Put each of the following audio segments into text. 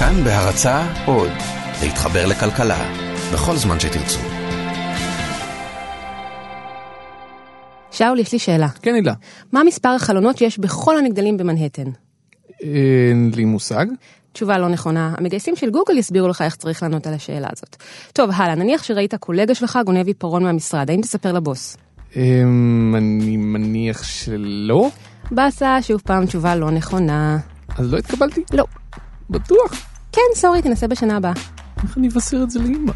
כאן בהרצה עוד, להתחבר לכלכלה, בכל זמן שתרצו. שאול, יש לי שאלה. כן, הילה. מה מספר החלונות שיש בכל המגדלים במנהטן? אין לי מושג. תשובה לא נכונה. המגייסים של גוגל יסבירו לך איך צריך לענות על השאלה הזאת. טוב, הלאה, נניח שראית קולגה שלך גונב עיפרון מהמשרד, האם תספר לבוס? אמ, אני מניח שלא, באסה, שוב פעם תשובה לא נכונה. אז לא התקבלתי. לא. בטוח. כן, סורי, תנסה בשנה הבאה. איך אני אבשר את זה לאמא?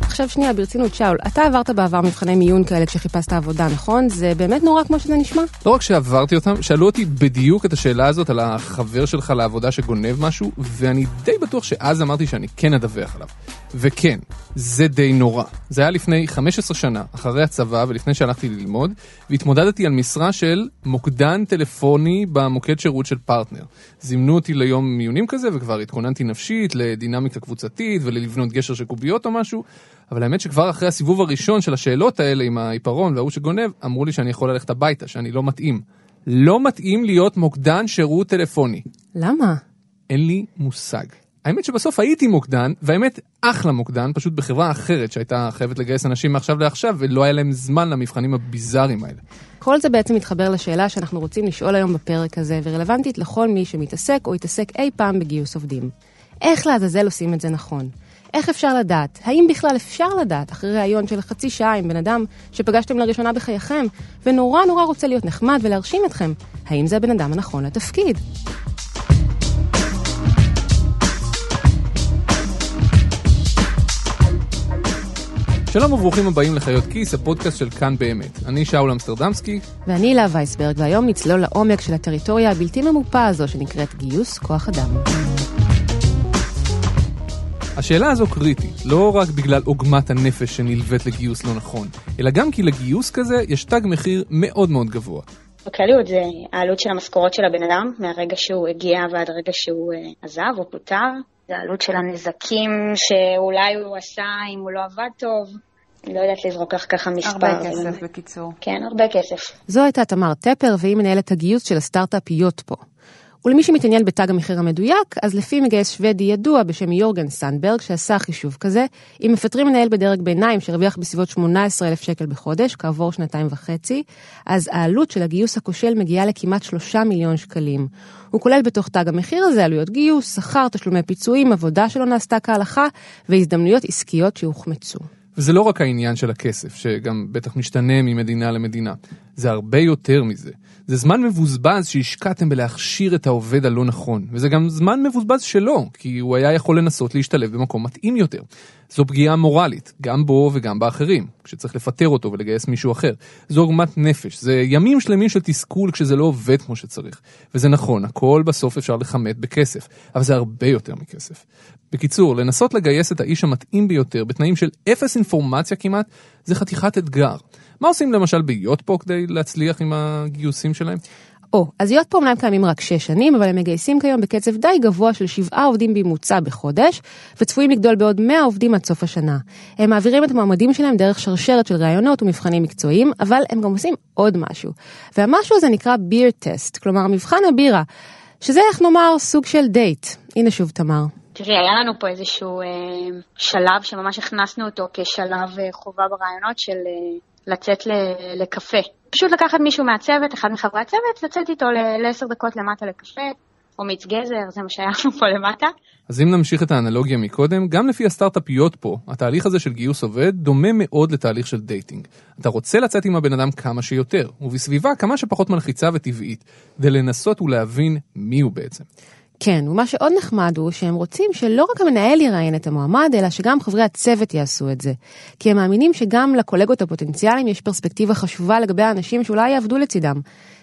עכשיו שנייה, ברצינות, שאול, אתה עברת בעבר מבחני מיון כאלה כשחיפשת עבודה, נכון? זה באמת נורא כמו שזה נשמע? לא רק שעברתי אותם, שאלו אותי בדיוק את השאלה הזאת על החבר שלך לעבודה שגונב משהו, ואני די בטוח שאז אמרתי שאני כן אדווח עליו. וכן, זה די נורא. זה היה לפני 15 שנה, אחרי הצבא ולפני שהלכתי ללמוד, והתמודדתי על משרה של מוקדן טלפוני במוקד שירות של פרטנר. זימנו אותי ליום מיונים כזה, וכבר התכוננתי נפשית לדינמיקה קבוצתית וללבנות גשר של קוביות או משהו, אבל האמת שכבר אחרי הסיבוב הראשון של השאלות האלה עם העיפרון וההוא שגונב, אמרו לי שאני יכול ללכת הביתה, שאני לא מתאים. לא מתאים להיות מוקדן שירות טלפוני. למה? אין לי מושג. האמת שבסוף הייתי מוקדן, והאמת אחלה מוקדן, פשוט בחברה אחרת שהייתה חייבת לגייס אנשים מעכשיו לעכשיו, ולא היה להם זמן למבחנים הביזאריים האלה. כל זה בעצם מתחבר לשאלה שאנחנו רוצים לשאול היום בפרק הזה, ורלוונטית לכל מי שמתעסק או יתעסק אי פעם בגיוס עובדים. איך לעזאזל עושים את זה נכון? איך אפשר לדעת? האם בכלל אפשר לדעת אחרי ראיון של חצי שעה עם בן אדם שפגשתם לראשונה בחייכם, ונורא נורא רוצה להיות נחמד ולהרשים אתכם? האם זה הבן אדם הנכון לתפקיד? שלום וברוכים הבאים לחיות כיס, הפודקאסט של כאן באמת. אני שאול אמסטרדמסקי, ואני הילה וייסברג, והיום נצלול לעומק של הטריטוריה הבלתי ממופה הזו שנקראת גיוס כוח אדם. השאלה הזו קריטית, לא רק בגלל עוגמת הנפש שנלווית לגיוס לא נכון, אלא גם כי לגיוס כזה יש תג מחיר מאוד מאוד גבוה. בכלליות זה העלות של המשכורות של הבן אדם, מהרגע שהוא הגיע ועד הרגע שהוא אה, עזב או פוטר. זה העלות של הנזקים שאולי הוא עשה אם הוא לא עבד טוב. לא יודעת לזרוק לך ככה מספר. הרבה כסף בקיצור. כן, הרבה כסף. זו הייתה תמר טפר, והיא מנהלת הגיוס של הסטארט-אפ יוטפו. ולמי שמתעניין בתג המחיר המדויק, אז לפי מגייס שוודי ידוע בשם יורגן סנדברג, שעשה חישוב כזה, אם מפטרים מנהל בדרג ביניים שהרוויח בסביבות 18,000 שקל בחודש, כעבור שנתיים וחצי, אז העלות של הגיוס הכושל מגיעה לכמעט 3 מיליון שקלים. הוא כולל בתוך תג המחיר הזה עלויות גיוס, שכר, תשלומי פיצויים, עבודה שלא נעשתה כהלכה, והזדמנויות עסקיות שהוחמצו. וזה לא רק העניין של הכסף, שגם בטח משתנה ממדינה למדינה, זה הרבה יותר מזה. זה זמן מבוזבז שהשקעתם בלהכשיר את העובד הלא נכון, וזה גם זמן מבוזבז שלו, כי הוא היה יכול לנסות להשתלב במקום מתאים יותר. זו פגיעה מורלית, גם בו וגם באחרים, כשצריך לפטר אותו ולגייס מישהו אחר. זו עוגמת נפש, זה ימים שלמים של תסכול כשזה לא עובד כמו שצריך. וזה נכון, הכל בסוף אפשר לכמת בכסף, אבל זה הרבה יותר מכסף. בקיצור, לנסות לגייס את האיש המתאים ביותר בתנאים של אפס אינפורמציה כמעט, זה חתיכת אתגר. מה עושים למשל ביוטפו כדי להצליח עם הגיוסים שלהם? או, אז להיות פה אומנם קיימים רק 6 שנים, אבל הם מגייסים כיום בקצב די גבוה של 7 עובדים בממוצע בחודש, וצפויים לגדול בעוד 100 עובדים עד סוף השנה. הם מעבירים את המועמדים שלהם דרך שרשרת של ראיונות ומבחנים מקצועיים, אבל הם גם עושים עוד משהו. והמשהו הזה נקרא ביר טסט, כלומר מבחן הבירה, שזה איך נאמר סוג של דייט. הנה שוב תמר. תראי, היה לנו פה איזשהו אה, שלב שממש הכנסנו אותו כשלב אה, חובה ברעיונות של אה, לצאת ל- לקפה. פשוט לקחת מישהו מהצוות, אחד מחברי הצוות, לצאת איתו לעשר דקות למטה לקפה, או מיץ גזר, זה מה שהיה לנו פה למטה. אז אם נמשיך את האנלוגיה מקודם, גם לפי הסטארט-אפיות פה, התהליך הזה של גיוס עובד דומה מאוד לתהליך של דייטינג. אתה רוצה לצאת עם הבן אדם כמה שיותר, ובסביבה כמה שפחות מלחיצה וטבעית, כדי לנסות ולהבין מי הוא בעצם. כן, ומה שעוד נחמד הוא שהם רוצים שלא רק המנהל יראיין את המועמד, אלא שגם חברי הצוות יעשו את זה. כי הם מאמינים שגם לקולגות הפוטנציאליים יש פרספקטיבה חשובה לגבי האנשים שאולי יעבדו לצידם.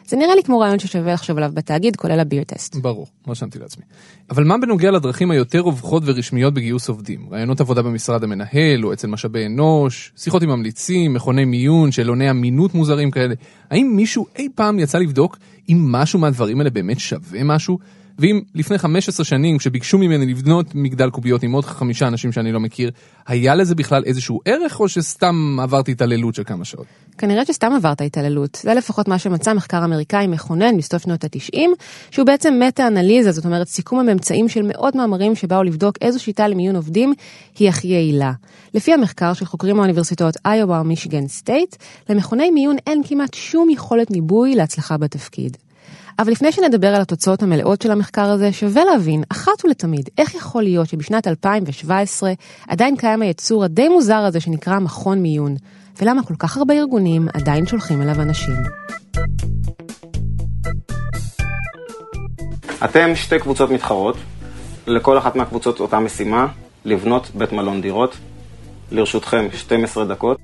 זה נראה לי כמו רעיון ששווה לחשוב עליו בתאגיד, כולל הביר טסט. ברור, רשמתי לעצמי. אבל מה בנוגע לדרכים היותר רווחות ורשמיות בגיוס עובדים? רעיונות עבודה במשרד המנהל, או אצל משאבי אנוש, שיחות עם ממליצים, מכוני מיון, שאלוני אמינות מוזרים כאלה. האם מישהו אי פעם יצא לבדוק אם משהו מהדברים האלה באמת שווה משהו? ואם לפני 15 שנים, כשביקשו ממני לבנות מגדל קוביות עם עוד חמישה אנשים שאני לא מכיר, היה לזה בכלל איזשהו ערך, או שסתם עברתי התעללות של כמה שעות? כנראה שסתם עברת התעללות. זה לפחות מה שמצא מחקר אמריקאי מכונן מסוף שנות ה-90, שהוא בעצם מטה-אנליזה, זאת אומרת סיכום הממצאים של מאות מאמרים שבאו לבדוק איזו שיטה למיון עובדים היא הכי יעילה. לפי המחקר של חוקרים מהאוניברסיטאות איובה ומישיגן סטייט, למכוני מיון אין כמעט שום יכולת ניבוי להצלחה בתפקיד. אבל לפני שנדבר על התוצאות המלאות של המחקר הזה, שווה להבין, אחת ולתמיד, איך יכול להיות שבשנת 2017 עדיין קיים היצור הדי מוזר הזה שנקרא מכון מיון, ולמה כל כך הרבה ארגונים עדיין שולחים אליו אנשים. אתם שתי קבוצות מתחרות, לכל אחת מהקבוצות אותה משימה, לבנות בית מלון דירות. לרשותכם 12 דקות.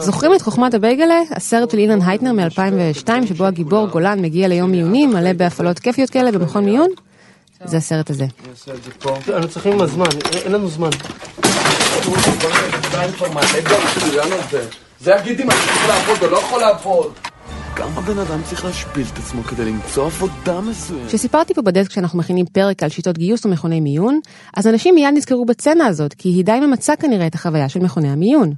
זוכרים את חוכמת הבייגלה? הסרט של אילן הייטנר מ-2002, שבו הגיבור גולן מגיע ליום מיונים, מלא בהפעלות כיפיות כאלה במכון מיון? זה הסרט הזה. אנחנו צריכים עם הזמן, אין לנו זמן. זה יגיד אם אני צריך לעבוד או לא יכול לעבוד. כמה בן אדם צריך להשפיל את עצמו כדי למצוא עבודה מסוימת? כשסיפרתי פה בדסק שאנחנו מכינים פרק על שיטות גיוס ומכוני מיון, אז אנשים מיד נזכרו בצנה הזאת, כי היא די ממצה כנראה את החוויה של מכוני המיון.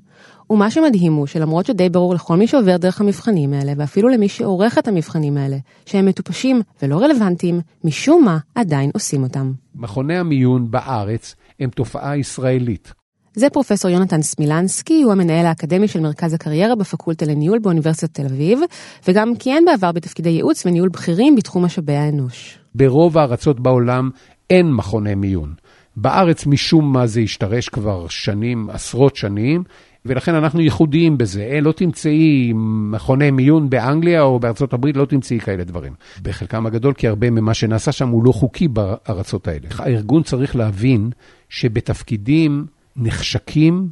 ומה שמדהים הוא שלמרות שדי ברור לכל מי שעובר דרך המבחנים האלה, ואפילו למי שעורך את המבחנים האלה, שהם מטופשים ולא רלוונטיים, משום מה עדיין עושים אותם. מכוני המיון בארץ הם תופעה ישראלית. זה פרופסור יונתן סמילנסקי, הוא המנהל האקדמי של מרכז הקריירה בפקולטה לניהול באוניברסיטת תל אביב, וגם כיהן בעבר בתפקידי ייעוץ וניהול בכירים בתחום משאבי האנוש. ברוב הארצות בעולם אין מכוני מיון. בארץ משום מה זה השתרש כבר שנים, עשרות שנים, ולכן אנחנו ייחודיים בזה. אה, לא תמצאי מכוני מיון באנגליה או בארצות הברית, לא תמצאי כאלה דברים. בחלקם הגדול, כי הרבה ממה שנעשה שם הוא לא חוקי בארצות האלה. הארגון צריך להבין שבתפקידים נחשקים,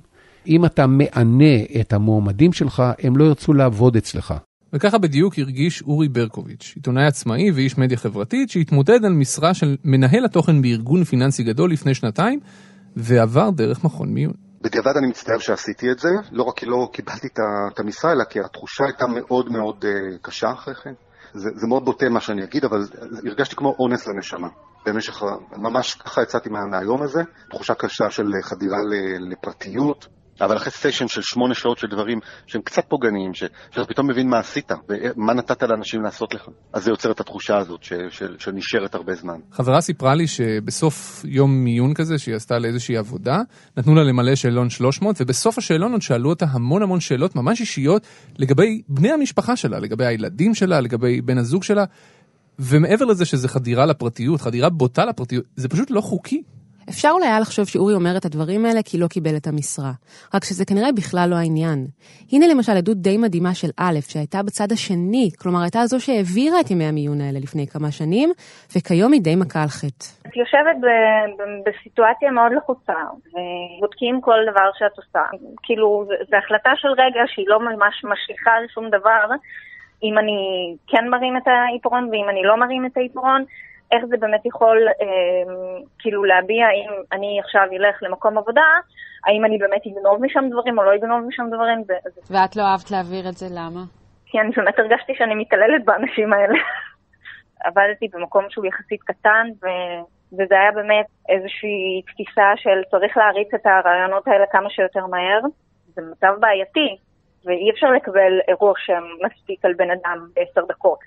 אם אתה מענה את המועמדים שלך, הם לא ירצו לעבוד אצלך. וככה בדיוק הרגיש אורי ברקוביץ', עיתונאי עצמאי ואיש מדיה חברתית שהתמודד על משרה של מנהל התוכן בארגון פיננסי גדול לפני שנתיים, ועבר דרך מכון מיון. בדיעבד אני מצטער שעשיתי את זה, לא רק כי לא קיבלתי את המשרה, אלא כי התחושה הייתה מאוד מאוד uh, קשה אחרי כן. זה, זה מאוד בוטה מה שאני אגיד, אבל הרגשתי כמו אונס לנשמה. במשך, ממש ככה יצאתי מה, מהיום הזה, תחושה קשה של חדירה לפרטיות, אבל אחרי סשן של שמונה שעות של דברים שהם קצת פוגעניים, ש, שאתה פתאום מבין מה עשית ומה נתת לאנשים לעשות לך, אז זה יוצר את התחושה הזאת ש, של, שנשארת הרבה זמן. חברה סיפרה לי שבסוף יום מיון כזה שהיא עשתה לאיזושהי עבודה, נתנו לה למלא שאלון 300, ובסוף השאלון עוד שאלו אותה המון המון שאלות ממש אישיות לגבי בני המשפחה שלה, לגבי הילדים שלה, לגבי בן הזוג שלה. ומעבר לזה שזה חדירה לפרטיות, חדירה בוטה לפרטיות, זה פשוט לא חוקי. אפשר אולי היה לחשוב שאורי אומר את הדברים האלה כי לא קיבל את המשרה. רק שזה כנראה בכלל לא העניין. הנה למשל עדות די מדהימה של א', שהייתה בצד השני, כלומר הייתה זו שהעבירה את ימי המיון האלה לפני כמה שנים, וכיום היא די מכה על חטא. את יושבת בסיטואציה מאוד לחוצה, ובודקים כל דבר שאת עושה. כאילו, זו החלטה של רגע שהיא לא ממש משליכה על שום דבר. אם אני כן מרים את העיפרון ואם אני לא מרים את העיפרון, איך זה באמת יכול אה, כאילו להביע אם אני עכשיו אלך למקום עבודה, האם אני באמת אגנוב משם דברים או לא אגנוב משם דברים. זה, ואת לא אהבת להעביר את זה, למה? כי אני באמת הרגשתי שאני מתעללת באנשים האלה. עבדתי במקום שהוא יחסית קטן, ו... וזה היה באמת איזושהי תפיסה של צריך להריץ את הרעיונות האלה כמה שיותר מהר. זה מצב בעייתי, ואי אפשר לקבל אירוע שמספיק על בן אדם בעשר דקות.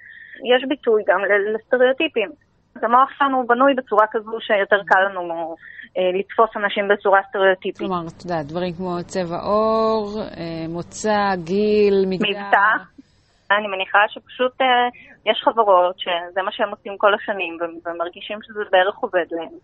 יש ביטוי גם לסטריאוטיפים. המוח שלנו בנוי בצורה כזו שיותר קל לנו אה, לתפוס אנשים בצורה סטריאוטיפית. כלומר, את יודעת, דברים כמו צבע עור, אה, מוצא, גיל, מגדר. מבטא. אני מניחה שפשוט אה, יש חברות שזה מה שהם עושים כל השנים ומרגישים שזה בערך עובד להם.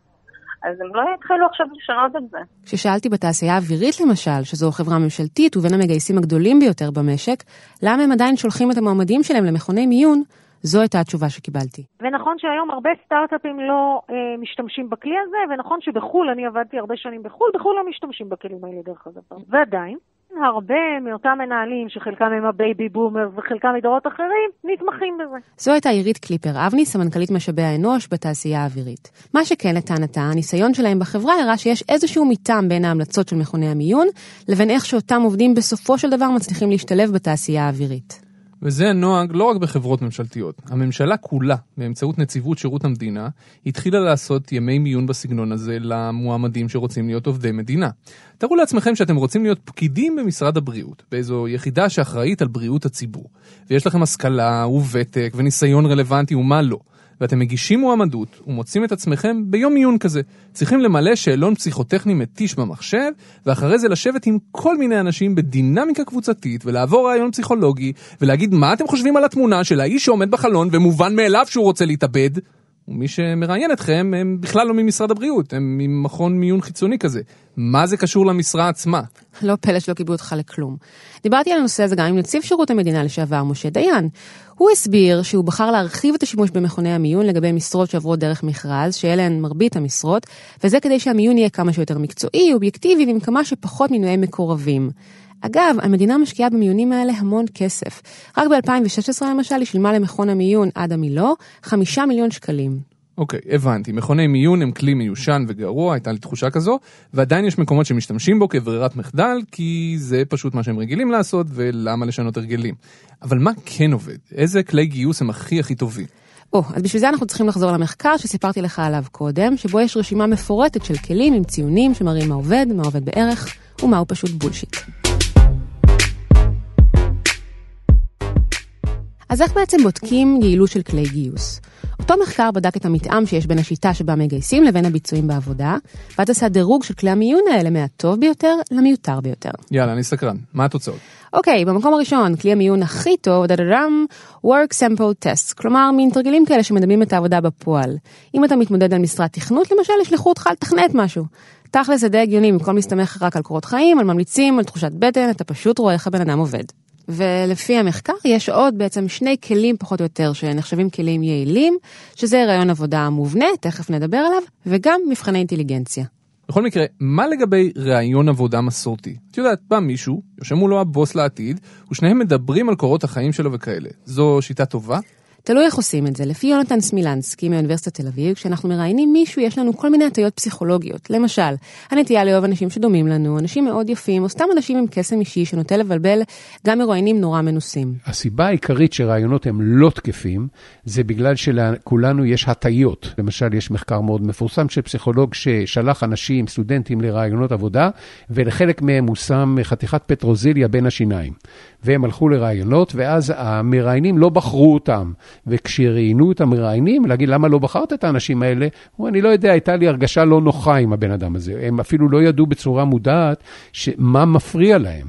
אז הם לא יתחילו עכשיו לשנות את זה. כששאלתי בתעשייה האווירית למשל, שזו חברה ממשלתית ובין המגייסים הגדולים ביותר במשק, למה הם עדיין שולחים את המועמדים שלהם למכוני מיון, זו הייתה התשובה שקיבלתי. ונכון שהיום הרבה סטארט-אפים לא אה, משתמשים בכלי הזה, ונכון שבחו"ל, אני עבדתי הרבה שנים בחו"ל, בחו"ל לא משתמשים בכלים האלה דרך אגב. ועדיין, הרבה מאותם מנהלים, שחלקם הם ה baby boomer וחלקם מדורות אחרים, נתמכים בזה. זו הייתה עירית קליפר אבני, סמנכ"לית משאבי האנוש בתעשייה האווירית. מה שכן לטענתה, הניסיון שלהם בחברה הראה שיש איזשהו מתאם בין ההמלצות של מכוני המיון, לבין איך שאותם עובדים בסופו של דבר מצליחים להשתלב בתעשייה האווירית. וזה הנוהג לא רק בחברות ממשלתיות. הממשלה כולה, באמצעות נציבות שירות המדינה, התחילה לעשות ימי מיון בסגנון הזה למועמדים שרוצים להיות עובדי מדינה. תארו לעצמכם שאתם רוצים להיות פקידים במשרד הבריאות, באיזו יחידה שאחראית על בריאות הציבור, ויש לכם השכלה וותק וניסיון רלוונטי ומה לא. ואתם מגישים מועמדות ומוצאים את עצמכם ביום עיון כזה. צריכים למלא שאלון פסיכוטכני מתיש במחשב, ואחרי זה לשבת עם כל מיני אנשים בדינמיקה קבוצתית, ולעבור רעיון פסיכולוגי, ולהגיד מה אתם חושבים על התמונה של האיש שעומד בחלון ומובן מאליו שהוא רוצה להתאבד. ומי שמראיין אתכם הם בכלל לא ממשרד הבריאות, הם ממכון מיון חיצוני כזה. מה זה קשור למשרה עצמה? לא פלא שלא קיבלו אותך לכלום. דיברתי על הנושא הזה גם עם נציב שירות המדינה לשעבר, משה דיין. הוא הסביר שהוא בחר להרחיב את השימוש במכוני המיון לגבי משרות שעברו דרך מכרז, שאלה הן מרבית המשרות, וזה כדי שהמיון יהיה כמה שיותר מקצועי, אובייקטיבי ועם כמה שפחות מינויי מקורבים. אגב, המדינה משקיעה במיונים האלה המון כסף. רק ב-2016 למשל היא שילמה למכון המיון עד המילו 5 מיליון שקלים. אוקיי, okay, הבנתי. מכוני מיון הם כלי מיושן וגרוע, הייתה לי תחושה כזו, ועדיין יש מקומות שמשתמשים בו כברירת מחדל, כי זה פשוט מה שהם רגילים לעשות, ולמה לשנות הרגלים. אבל מה כן עובד? איזה כלי גיוס הם הכי הכי טובים? או, אז בשביל זה אנחנו צריכים לחזור למחקר שסיפרתי לך עליו קודם, שבו יש רשימה מפורטת של כלים עם ציונים שמראים מה עובד, מה עובד בערך, ומה הוא פשוט בולשיט. אז איך בעצם בודקים יעילות של כלי גיוס? אותו מחקר בדק את המתאם שיש בין השיטה שבה מגייסים לבין הביצועים בעבודה, ואז עשה דירוג של כלי המיון האלה מהטוב ביותר למיותר ביותר. יאללה, אני סקרן. מה התוצאות? אוקיי, במקום הראשון, כלי המיון הכי טוב, דדדם, work sample tests, כלומר מין תרגילים כאלה שמדמים את העבודה בפועל. אם אתה מתמודד על משרת תכנות, למשל, ישלחו אותך לתכנת משהו. תכל'ס זה די הגיוני, במקום להסתמך רק על קורות חיים, על ממליצים, על תחושת בטן, אתה פשוט רואה איך הבן אדם עובד. ולפי המחקר יש עוד בעצם שני כלים פחות או יותר שנחשבים כלים יעילים, שזה רעיון עבודה מובנה, תכף נדבר עליו, וגם מבחני אינטליגנציה. בכל מקרה, מה לגבי ראיון עבודה מסורתי? את יודעת, בא מישהו, יושב מולו הבוס לעתיד, ושניהם מדברים על קורות החיים שלו וכאלה. זו שיטה טובה? תלוי איך עושים את זה. לפי יונתן סמילנסקי מאוניברסיטת תל אביב, כשאנחנו מראיינים מישהו, יש לנו כל מיני הטיות פסיכולוגיות. למשל, הנטייה לאהוב אנשים שדומים לנו, אנשים מאוד יפים, או סתם אנשים עם קסם אישי שנוטה לבלבל גם מרואיינים נורא מנוסים. הסיבה העיקרית שראיונות הם לא תקפים, זה בגלל שלכולנו יש הטיות. למשל, יש מחקר מאוד מפורסם של פסיכולוג ששלח אנשים, סטודנטים, לראיונות עבודה, ולחלק מהם הוא שם חתיכת פטרוזיליה בין השיניים. והם הלכו לראיונות, ואז המראיינים לא בחרו אותם. וכשראיינו את המראיינים, להגיד למה לא בחרת את האנשים האלה, הוא אני לא יודע, הייתה לי הרגשה לא נוחה עם הבן אדם הזה. הם אפילו לא ידעו בצורה מודעת מה מפריע להם.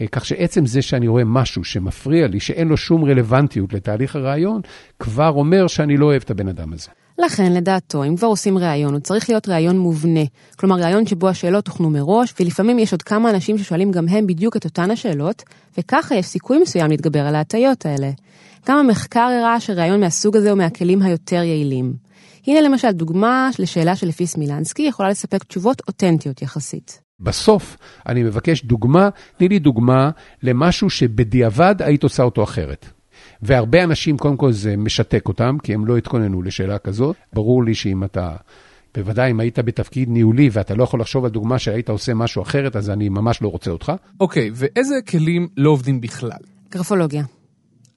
אה, כך שעצם זה שאני רואה משהו שמפריע לי, שאין לו שום רלוונטיות לתהליך הרעיון, כבר אומר שאני לא אוהב את הבן אדם הזה. לכן, לדעתו, אם כבר עושים ראיון, הוא צריך להיות ראיון מובנה. כלומר, ראיון שבו השאלות הוכנו מראש, ולפעמים יש עוד כמה אנשים ששואלים גם הם בדיוק את אותן השאלות, וככה יש סיכוי מסוים להתגבר על ההטיות האלה. גם המחקר הראה שראיון מהסוג הזה הוא מהכלים היותר יעילים. הנה למשל דוגמה לשאלה שלפי סמילנסקי יכולה לספק תשובות אותנטיות יחסית. בסוף אני מבקש דוגמה, תני לי דוגמה למשהו שבדיעבד היית עושה אותו אחרת. והרבה אנשים, קודם כל זה משתק אותם, כי הם לא התכוננו לשאלה כזאת. ברור לי שאם אתה, בוודאי אם היית בתפקיד ניהולי ואתה לא יכול לחשוב על דוגמה שהיית עושה משהו אחרת, אז אני ממש לא רוצה אותך. אוקיי, okay, ואיזה כלים לא עובדים בכלל? גרפולוגיה.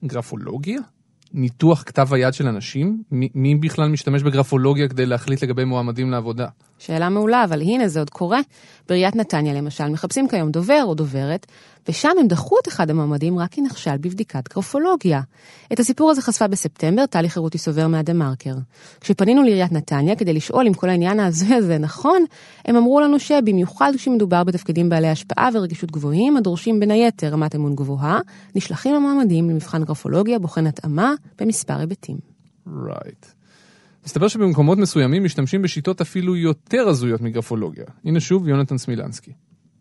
גרפולוגיה? ניתוח כתב היד של אנשים? מי, מי בכלל משתמש בגרפולוגיה כדי להחליט לגבי מועמדים לעבודה? שאלה מעולה, אבל הנה זה עוד קורה. בעיריית נתניה למשל, מחפשים כיום דובר או דוברת, ושם הם דחו את אחד המועמדים רק כי נכשל בבדיקת גרפולוגיה. את הסיפור הזה חשפה בספטמבר טלי חירותי סובר מהדה מרקר. כשפנינו לעיריית נתניה כדי לשאול אם כל העניין ההזוי הזה נכון, הם אמרו לנו שבמיוחד כשמדובר בתפקידים בעלי השפעה ורגישות גבוהים, הדורשים בין היתר רמת אמון גבוהה, נשלחים המועמדים למבחן גרפולוגיה בוחן התאמה במספר היבטים. Right. מסתבר שבמקומות מסוימים משתמשים בשיטות אפילו יותר הזויות מגרפולוגיה. הנה שוב יונתן סמילנסקי.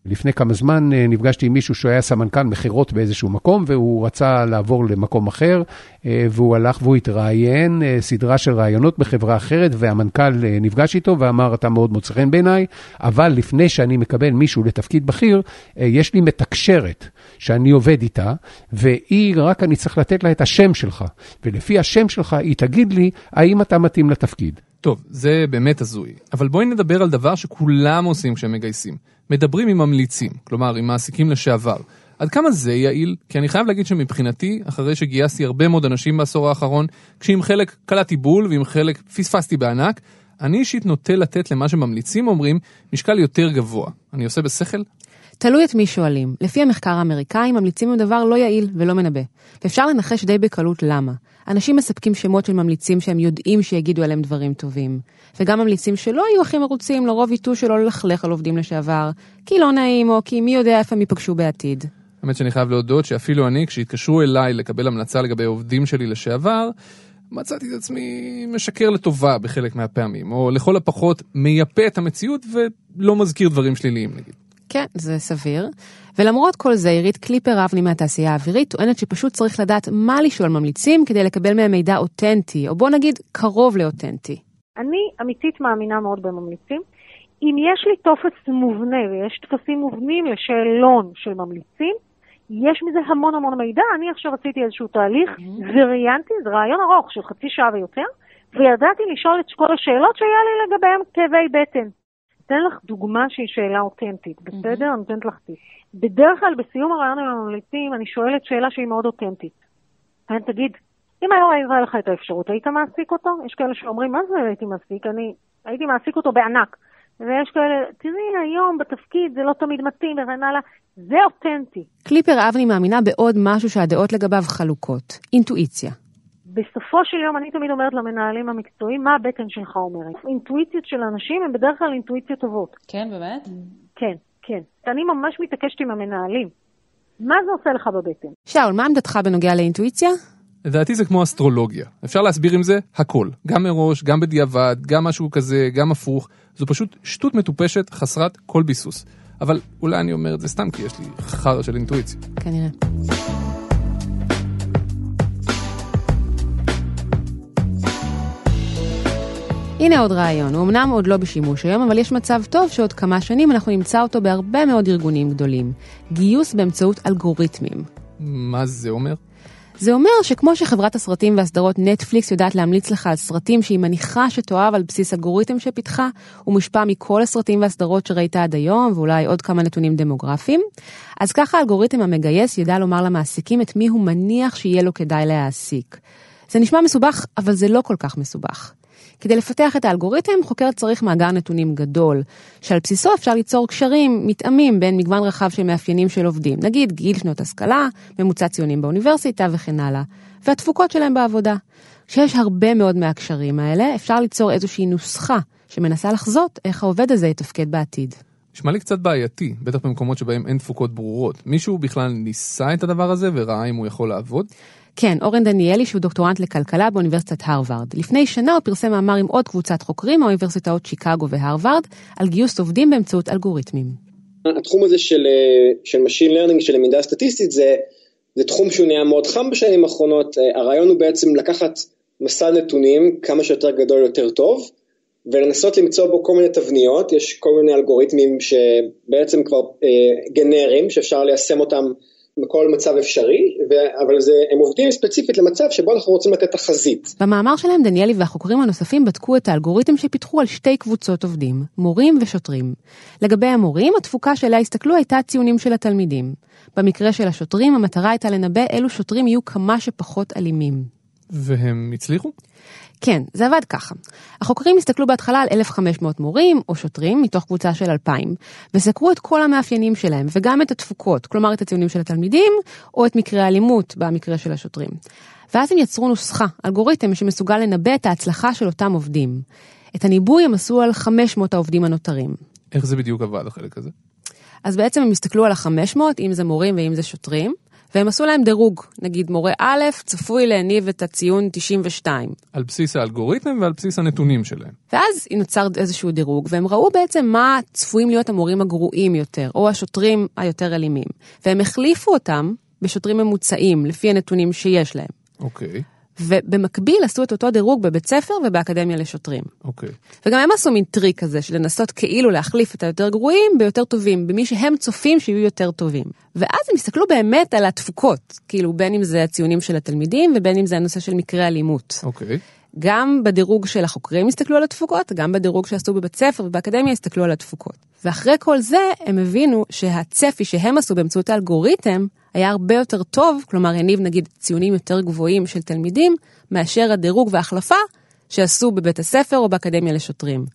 לפני כמה זמן אה, נפגשתי עם מישהו שהיה סמנכ"ל מכירות באיזשהו מקום, והוא רצה לעבור למקום אחר, אה, והוא הלך והוא התראיין, אה, סדרה של ראיונות בחברה אחרת, והמנכ"ל נפגש איתו ואמר, אתה מאוד מוצא חן בעיניי, אבל לפני שאני מקבל מישהו לתפקיד בכיר, יש לי מתקשרת שאני עובד איתה, והיא, רק אני צריך לתת לה את השם שלך, ולפי השם שלך היא תגיד לי האם אתה מתאים לתפקיד. טוב, זה באמת הזוי, אבל בואי נדבר על דבר שכולם עושים כשהם מגייסים. מדברים עם ממליצים, כלומר עם מעסיקים לשעבר. עד כמה זה יעיל? כי אני חייב להגיד שמבחינתי, אחרי שגייסתי הרבה מאוד אנשים בעשור האחרון, כשעם חלק קלעתי בול ועם חלק פספסתי בענק, אני אישית נוטה לתת למה שממליצים אומרים משקל יותר גבוה. אני עושה בשכל? תלוי את מי שואלים. לפי המחקר האמריקאי, ממליצים הם דבר לא יעיל ולא מנבא. ואפשר לנחש די בקלות למה. אנשים מספקים שמות של ממליצים שהם יודעים שיגידו עליהם דברים טובים. וגם ממליצים שלא יהיו הכי מרוצים, לרוב ייטו שלא ללכלך על עובדים לשעבר, כי לא נעים או כי מי יודע איפה הם ייפגשו בעתיד. האמת שאני חייב להודות שאפילו אני, כשהתקשרו אליי לקבל המלצה לגבי עובדים שלי לשעבר, מצאתי את עצמי משקר לטובה בחלק מהפעמים, או לכל הפחות מייפה את המציאות ולא מזכיר דברים שליליים נגיד. כן, זה סביר. ולמרות כל זה, עירית קליפר אבני מהתעשייה האווירית טוענת שפשוט צריך לדעת מה לשאול ממליצים כדי לקבל מהם מידע אותנטי, או בוא נגיד קרוב לאותנטי. אני אמיתית מאמינה מאוד בממליצים. אם יש לי טופס מובנה ויש טפסים מובנים לשאלון של ממליצים, יש מזה המון המון מידע. אני עכשיו עשיתי איזשהו תהליך וראיינתי, זה רעיון ארוך של חצי שעה ויותר, וידעתי לשאול את כל השאלות שהיה לי לגביהם כאבי בטן. אתן לך דוגמה שהיא שאלה אותנטית, בסדר? אני נותנת לך טיפ. בדרך כלל בסיום הרעיון עם הממליצים אני שואלת שאלה שהיא מאוד אותנטית. אני תגיד, אם היום היה לך את האפשרות, היית מעסיק אותו? יש כאלה שאומרים, מה זה הייתי מעסיק? אני הייתי מעסיק אותו בענק. ויש כאלה, תראי, היום בתפקיד זה לא תמיד מתאים וכן הלאה. זה אותנטי. קליפר אבני מאמינה בעוד משהו שהדעות לגביו חלוקות, אינטואיציה. בסופו של יום אני תמיד אומרת למנהלים המקצועיים, מה הבטן שלך אומרת. אינטואיציות של אנשים הן בדרך כלל אינטואיציות טובות. כן, באמת? כן, כן. אני ממש מתעקשת עם המנהלים. מה זה עושה לך בבטן? שאול, מה עמדתך בנוגע לאינטואיציה? לדעתי זה כמו אסטרולוגיה. אפשר להסביר עם זה הכל. גם מראש, גם בדיעבד, גם משהו כזה, גם הפוך. זו פשוט שטות מטופשת, חסרת כל ביסוס. אבל אולי אני אומר את זה סתם כי יש לי חרא של אינטואיציה. כנראה. הנה עוד רעיון, הוא אמנם עוד לא בשימוש היום, אבל יש מצב טוב שעוד כמה שנים אנחנו נמצא אותו בהרבה מאוד ארגונים גדולים. גיוס באמצעות אלגוריתמים. מה זה אומר? זה אומר שכמו שחברת הסרטים והסדרות נטפליקס יודעת להמליץ לך על סרטים שהיא מניחה שתאהב על בסיס אלגוריתם שפיתחה, הוא מושפע מכל הסרטים והסדרות שראית עד היום, ואולי עוד כמה נתונים דמוגרפיים, אז ככה האלגוריתם המגייס ידע לומר למעסיקים את מי הוא מניח שיהיה לו כדאי להעסיק. זה נשמע מסובך, אבל זה לא כל כך מסובך. כדי לפתח את האלגוריתם, חוקר צריך מאגר נתונים גדול, שעל בסיסו אפשר ליצור קשרים מתאמים בין מגוון רחב של מאפיינים של עובדים, נגיד גיל שנות השכלה, ממוצע ציונים באוניברסיטה וכן הלאה, והתפוקות שלהם בעבודה. כשיש הרבה מאוד מהקשרים האלה, אפשר ליצור איזושהי נוסחה שמנסה לחזות איך העובד הזה יתפקד בעתיד. נשמע לי קצת בעייתי, בטח במקומות שבהם אין תפוקות ברורות. מישהו בכלל ניסה את הדבר הזה וראה אם הוא יכול לעבוד? כן, אורן דניאלי שהוא דוקטורנט לכלכלה באוניברסיטת הרווארד. לפני שנה הוא פרסם מאמר עם עוד קבוצת חוקרים מהאוניברסיטאות שיקגו והרווארד על גיוס עובדים באמצעות אלגוריתמים. התחום הזה של, של Machine Learning, של למידה סטטיסטית, זה, זה תחום שהוא נהיה מאוד חם בשנים האחרונות. הרעיון הוא בעצם לקחת מסד נתונים כמה שיותר גדול יותר טוב, ולנסות למצוא בו כל מיני תבניות, יש כל מיני אלגוריתמים שבעצם כבר אה, גנריים, שאפשר ליישם אותם בכל מצב אפשרי, ו- אבל זה, הם עובדים ספציפית למצב שבו אנחנו רוצים לתת תחזית. במאמר שלהם דניאלי והחוקרים הנוספים בדקו את האלגוריתם שפיתחו על שתי קבוצות עובדים, מורים ושוטרים. לגבי המורים, התפוקה שאליה הסתכלו הייתה הציונים של התלמידים. במקרה של השוטרים, המטרה הייתה לנבא אילו שוטרים יהיו כמה שפחות אלימים. והם הצליחו? כן, זה עבד ככה. החוקרים הסתכלו בהתחלה על 1,500 מורים או שוטרים מתוך קבוצה של 2,000, וסקרו את כל המאפיינים שלהם וגם את התפוקות, כלומר את הציונים של התלמידים או את מקרי האלימות במקרה של השוטרים. ואז הם יצרו נוסחה, אלגוריתם שמסוגל לנבא את ההצלחה של אותם עובדים. את הניבוי הם עשו על 500 העובדים הנותרים. איך זה בדיוק עבד החלק הזה? אז בעצם הם הסתכלו על ה-500, אם זה מורים ואם זה שוטרים, והם עשו להם דירוג, נגיד מורה א' צפוי להניב את הציון 92. על בסיס האלגוריתם ועל בסיס הנתונים שלהם. ואז נוצר איזשהו דירוג, והם ראו בעצם מה צפויים להיות המורים הגרועים יותר, או השוטרים היותר אלימים. והם החליפו אותם בשוטרים ממוצעים, לפי הנתונים שיש להם. אוקיי. ובמקביל עשו את אותו דירוג בבית ספר ובאקדמיה לשוטרים. אוקיי. וגם הם עשו מין טריק כזה של לנסות כאילו להחליף את היותר גרועים ביותר טובים, במי שהם צופים שיהיו יותר טובים. ואז הם הסתכלו באמת על התפוקות, כאילו בין אם זה הציונים של התלמידים ובין אם זה הנושא של מקרי אלימות. אוקיי. גם בדירוג של החוקרים הסתכלו על התפוקות, גם בדירוג שעשו בבית ספר ובאקדמיה הסתכלו על התפוקות. ואחרי כל זה הם הבינו שהצפי שהם עשו באמצעות האלגוריתם היה הרבה יותר טוב, כלומר הניב נגיד ציונים יותר גבוהים של תלמידים, מאשר הדירוג וההחלפה שעשו בבית הספר או באקדמיה לשוטרים.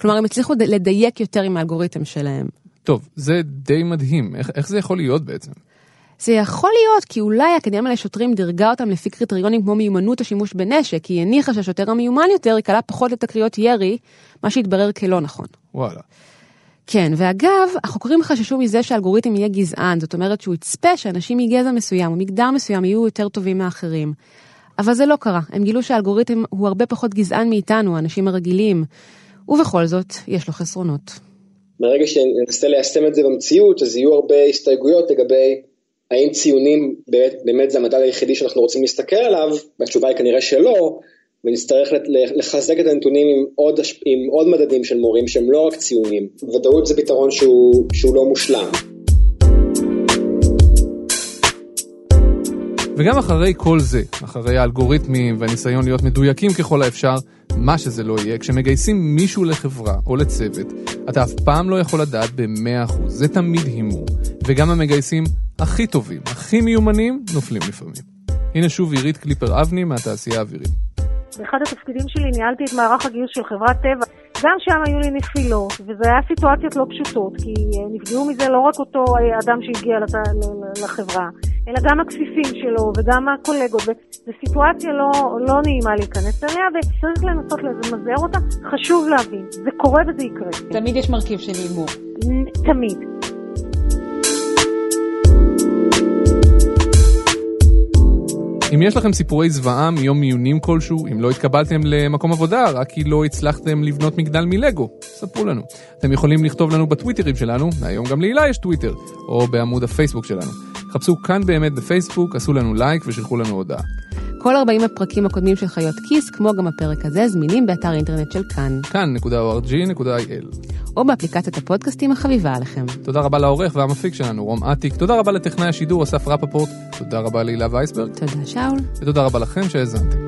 כלומר הם הצליחו לדייק יותר עם האלגוריתם שלהם. טוב, זה די מדהים, איך, איך זה יכול להיות בעצם? זה יכול להיות כי אולי האקדמיה לשוטרים דירגה אותם לפי קריטריונים כמו מיומנות השימוש בנשק, כי היא הניחה שהשוטר המיומן יותר יקלע פחות לתקריות ירי, מה שהתברר כלא נכון. וואלה. כן, ואגב, החוקרים חששו מזה שהאלגוריתם יהיה גזען, זאת אומרת שהוא יצפה שאנשים מגזע מסוים או מגדר מסוים יהיו יותר טובים מאחרים. אבל זה לא קרה, הם גילו שהאלגוריתם הוא הרבה פחות גזען מאיתנו, האנשים הרגילים, ובכל זאת, יש לו חסרונות. ברגע שננסה ליישם את זה במציאות, אז יהיו הרבה הסתייגויות לגבי האם ציונים באמת, באמת זה המדד היחידי שאנחנו רוצים להסתכל עליו, והתשובה היא כנראה שלא, ונצטרך לחזק את הנתונים עם עוד, עם עוד מדדים של מורים שהם לא רק ציונים. ודאות זה פתרון שהוא, שהוא לא מושלם. וגם אחרי כל זה, אחרי האלגוריתמים והניסיון להיות מדויקים ככל האפשר, מה שזה לא יהיה, כשמגייסים מישהו לחברה או לצוות, אתה אף פעם לא יכול לדעת ב-100%, זה תמיד הימור. וגם המגייסים הכי טובים, הכי מיומנים, נופלים לפעמים. הנה שוב עירית קליפר אבני מהתעשייה האווירית. באחד התפקידים שלי ניהלתי את מערך הגיוס של חברת טבע. גם שם היו לי נפילות, וזה היה סיטואציות לא פשוטות, כי אה, נפגעו מזה לא רק אותו אה, אדם שהגיע לת... לחברה, אלא גם הכפיפים שלו וגם הקולגות, וזו סיטואציה לא, לא נעימה להיכנס אליה, וצריך לנסות למזער אותה. חשוב להבין, זה קורה וזה יקרה. תמיד יש מרכיב של הימור. תמיד. אם יש לכם סיפורי זוועה מיום מיונים כלשהו, אם לא התקבלתם למקום עבודה, רק כי לא הצלחתם לבנות מגדל מלגו, ספרו לנו. אתם יכולים לכתוב לנו בטוויטרים שלנו, היום גם להילה יש טוויטר, או בעמוד הפייסבוק שלנו. חפשו כאן באמת בפייסבוק, עשו לנו לייק ושלחו לנו הודעה. כל 40 הפרקים הקודמים של חיות כיס, כמו גם הפרק הזה, זמינים באתר האינטרנט של כאן. כאן.org.il או באפליקציית הפודקאסטים החביבה עליכם. תודה רבה לעורך והמפיק שלנו, רום אטיק. תודה רבה לטכנאי השידור, אסף רפפורט. תודה רבה להילה וייסברג. תודה, שאול. ותודה רבה לכם שהאזנתם.